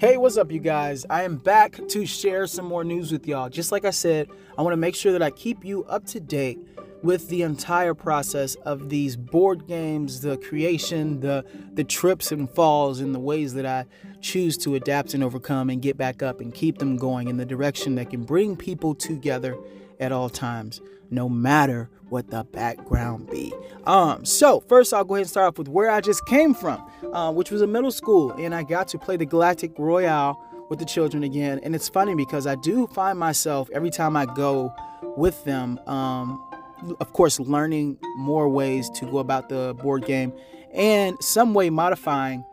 Hey, what's up, you guys? I am back to share some more news with y'all. Just like I said, I want to make sure that I keep you up to date with the entire process of these board games, the creation, the the trips and falls, and the ways that I choose to adapt and overcome and get back up and keep them going in the direction that can bring people together at all times, no matter what the background be. Um, so first I'll go ahead and start off with where I just came from, uh, which was a middle school, and I got to play the Galactic Royale with the children again. And it's funny because I do find myself every time I go with them, um, of course, learning more ways to go about the board game and some way modifying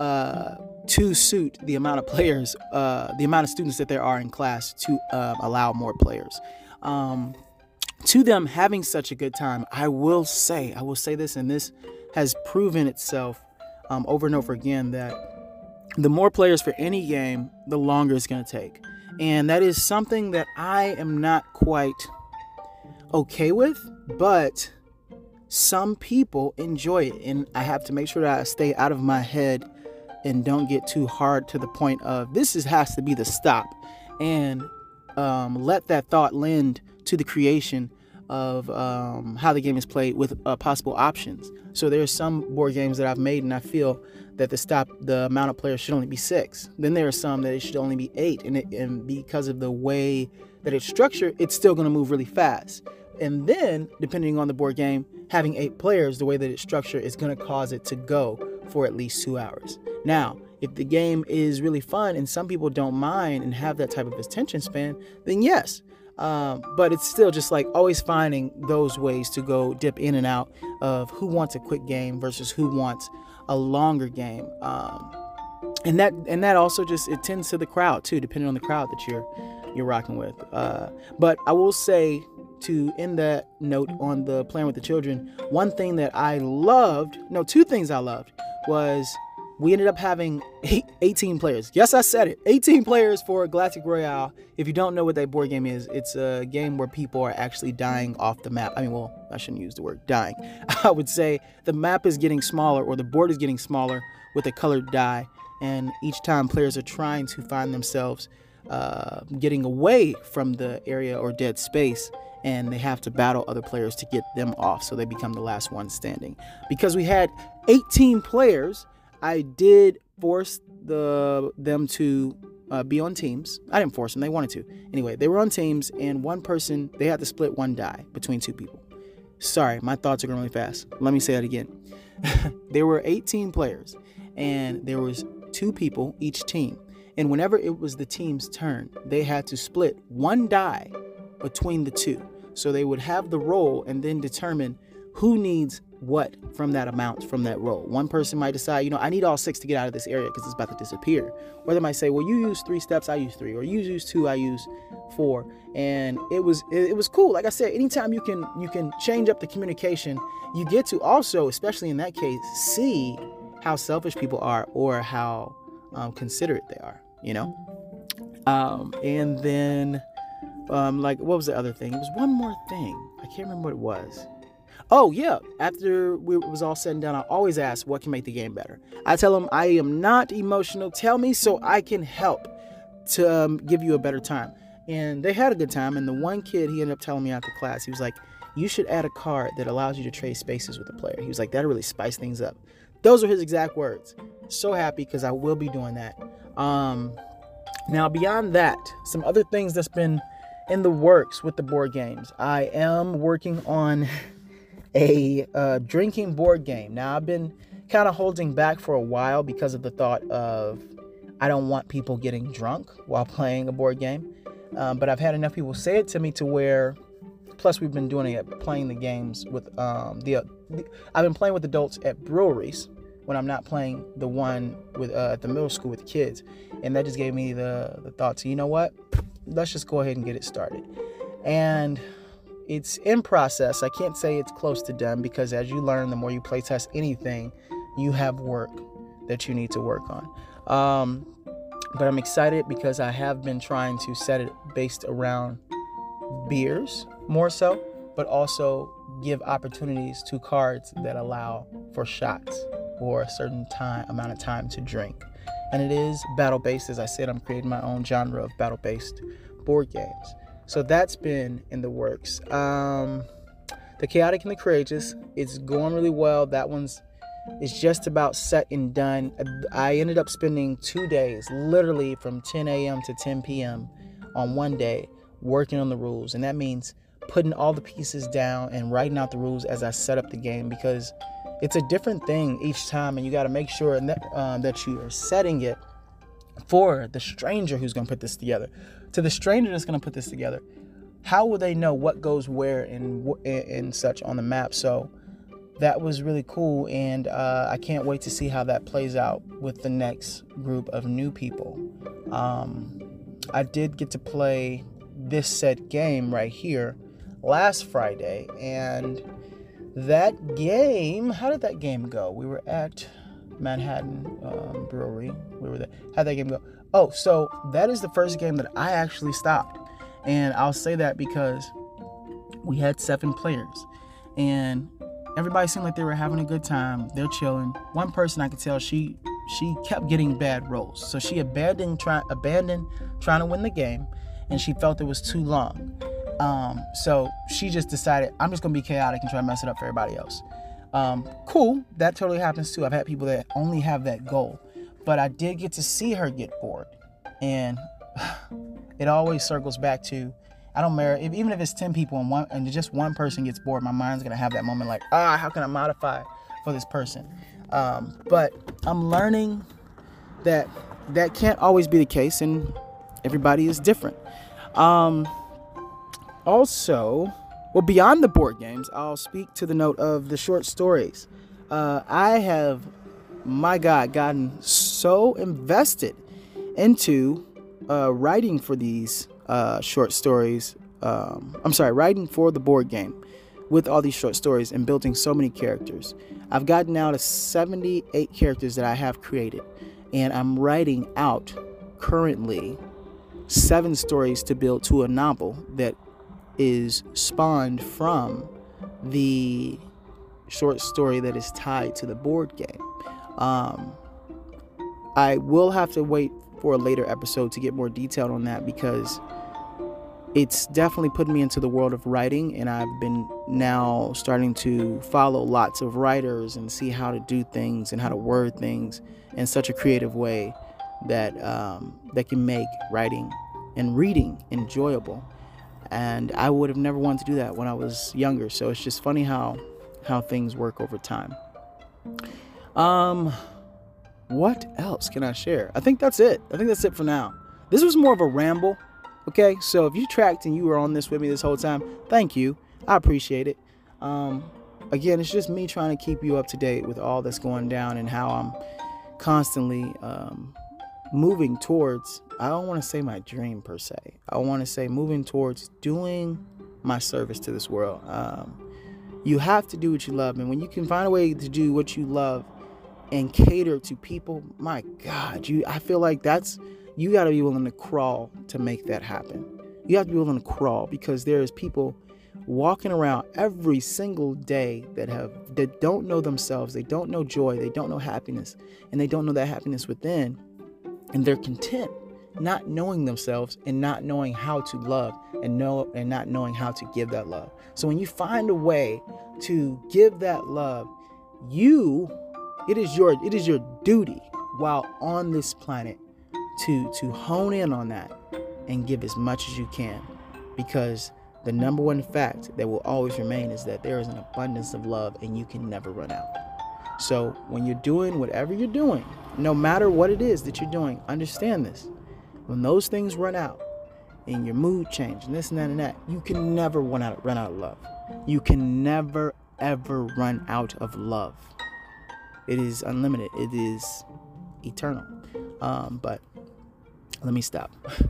uh, to suit the amount of players, uh, the amount of students that there are in class to uh, allow more players. Um, to them having such a good time, I will say, I will say this, and this has proven itself um, over and over again that the more players for any game, the longer it's going to take. And that is something that I am not quite okay with, but some people enjoy it. And I have to make sure that I stay out of my head and don't get too hard to the point of this is, has to be the stop. And um, let that thought lend to the creation of um, how the game is played with uh, possible options. So there's some board games that I've made, and I feel that the stop the amount of players should only be six. Then there are some that it should only be eight, and it, and because of the way that it's structured, it's still going to move really fast. And then, depending on the board game, having eight players, the way that it's structured is going to cause it to go for at least two hours. Now, if the game is really fun and some people don't mind and have that type of attention span, then yes. Um, but it's still just like always finding those ways to go dip in and out of who wants a quick game versus who wants a longer game. Um, and that and that also just it tends to the crowd too, depending on the crowd that you're you're rocking with. Uh, but I will say to end that note on the playing with the children, one thing that I loved, no, two things I loved was we ended up having eight, 18 players. Yes, I said it. 18 players for Galactic Royale. If you don't know what that board game is, it's a game where people are actually dying off the map. I mean, well, I shouldn't use the word dying. I would say the map is getting smaller or the board is getting smaller with a colored die. And each time players are trying to find themselves uh, getting away from the area or dead space and they have to battle other players to get them off so they become the last one standing. Because we had 18 players, I did force the them to uh, be on teams. I didn't force them; they wanted to. Anyway, they were on teams, and one person they had to split one die between two people. Sorry, my thoughts are going really fast. Let me say that again. there were 18 players, and there was two people each team. And whenever it was the team's turn, they had to split one die between the two. So they would have the roll and then determine who needs what from that amount from that roll. One person might decide, you know, I need all six to get out of this area because it's about to disappear. Or they might say, well, you use three steps, I use three, or you use two, I use four. And it was it, was cool. Like I said, anytime you can you can change up the communication, you get to also, especially in that case, see how selfish people are or how um, considerate they are. You know. Um, and then, um, like, what was the other thing? It was one more thing. I can't remember what it was. Oh, yeah. After we, was all said and done, I always ask what can make the game better. I tell them I am not emotional. Tell me so I can help to um, give you a better time. And they had a good time. And the one kid, he ended up telling me after class, he was like, You should add a card that allows you to trade spaces with a player. He was like, That'll really spice things up. Those are his exact words. So happy because I will be doing that. Um, now, beyond that, some other things that's been in the works with the board games. I am working on a uh, drinking board game. Now, I've been kind of holding back for a while because of the thought of I don't want people getting drunk while playing a board game. Um, but I've had enough people say it to me to where, plus we've been doing it, playing the games with um, the, the I've been playing with adults at breweries when I'm not playing the one with uh, at the middle school with the kids, and that just gave me the the thought to you know what, let's just go ahead and get it started, and it's in process. I can't say it's close to done because as you learn, the more you play test anything, you have work that you need to work on. Um, but I'm excited because I have been trying to set it based around beers more so, but also give opportunities to cards that allow for shots or a certain time amount of time to drink. and it is battle based. As I said, I'm creating my own genre of battle based board games. So that's been in the works. Um, the Chaotic and the Courageous, it's going really well. That one's is just about set and done. I ended up spending two days, literally from 10 a.m. to 10 p.m. on one day, working on the rules, and that means putting all the pieces down and writing out the rules as I set up the game because it's a different thing each time, and you got to make sure that, um, that you are setting it for the stranger who's going to put this together. To the stranger that's going to put this together, how will they know what goes where and and such on the map? So that was really cool, and uh, I can't wait to see how that plays out with the next group of new people. Um, I did get to play this set game right here last Friday, and that game, how did that game go? We were at Manhattan um, Brewery. We were there. How'd that game go? Oh, so that is the first game that I actually stopped. And I'll say that because we had seven players. And everybody seemed like they were having a good time. They're chilling. One person I could tell she she kept getting bad rolls. So she abandoned try abandoned trying to win the game and she felt it was too long. Um, so she just decided I'm just gonna be chaotic and try to mess it up for everybody else. Um, cool, that totally happens too. I've had people that only have that goal, but I did get to see her get bored, and it always circles back to I don't matter if, even if it's ten people and one and just one person gets bored, my mind's gonna have that moment like ah, how can I modify for this person? Um, but I'm learning that that can't always be the case, and everybody is different. Um, also, well, beyond the board games, I'll speak to the note of the short stories. Uh, I have, my God, gotten so invested into uh, writing for these uh, short stories. Um, I'm sorry, writing for the board game with all these short stories and building so many characters. I've gotten now to 78 characters that I have created, and I'm writing out currently seven stories to build to a novel that is spawned from the short story that is tied to the board game. Um, I will have to wait for a later episode to get more detailed on that because it's definitely put me into the world of writing and I've been now starting to follow lots of writers and see how to do things and how to word things in such a creative way that um, that can make writing and reading enjoyable and I would have never wanted to do that when I was younger. So it's just funny how how things work over time. Um, what else can I share? I think that's it. I think that's it for now. This was more of a ramble. Okay, so if you tracked and you were on this with me this whole time, thank you. I appreciate it. Um, again, it's just me trying to keep you up to date with all that's going down and how I'm constantly um, moving towards I don't want to say my dream per se. I want to say moving towards doing my service to this world. Um, you have to do what you love, and when you can find a way to do what you love and cater to people, my God, you I feel like that's you got to be willing to crawl to make that happen. You have to be willing to crawl because there's people walking around every single day that have that don't know themselves, they don't know joy, they don't know happiness, and they don't know that happiness within, and they're content not knowing themselves and not knowing how to love and know and not knowing how to give that love. So when you find a way to give that love, you it is your it is your duty while on this planet to to hone in on that and give as much as you can because the number one fact that will always remain is that there is an abundance of love and you can never run out. So when you're doing whatever you're doing, no matter what it is that you're doing, understand this when those things run out and your mood change and this and that and that, you can never run out run out of love. You can never ever run out of love. It is unlimited. It is eternal. Um, but let me stop.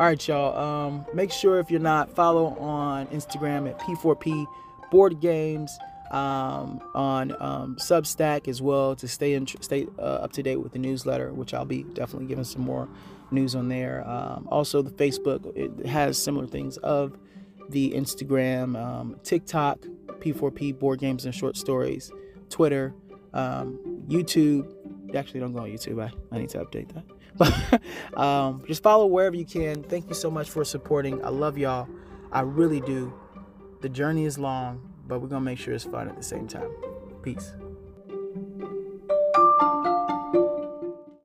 All right, y'all. Um, make sure if you're not, follow on Instagram at P4P Board Games um, on um, Substack as well to stay in, stay uh, up to date with the newsletter, which I'll be definitely giving some more news on there. Um, also, the Facebook it has similar things of the Instagram, um, TikTok, P4P board games and short stories, Twitter, um, YouTube. Actually, don't go on YouTube. I, I need to update that. Um, just follow wherever you can. Thank you so much for supporting. I love y'all. I really do. The journey is long but we're going to make sure it's fun at the same time. Peace.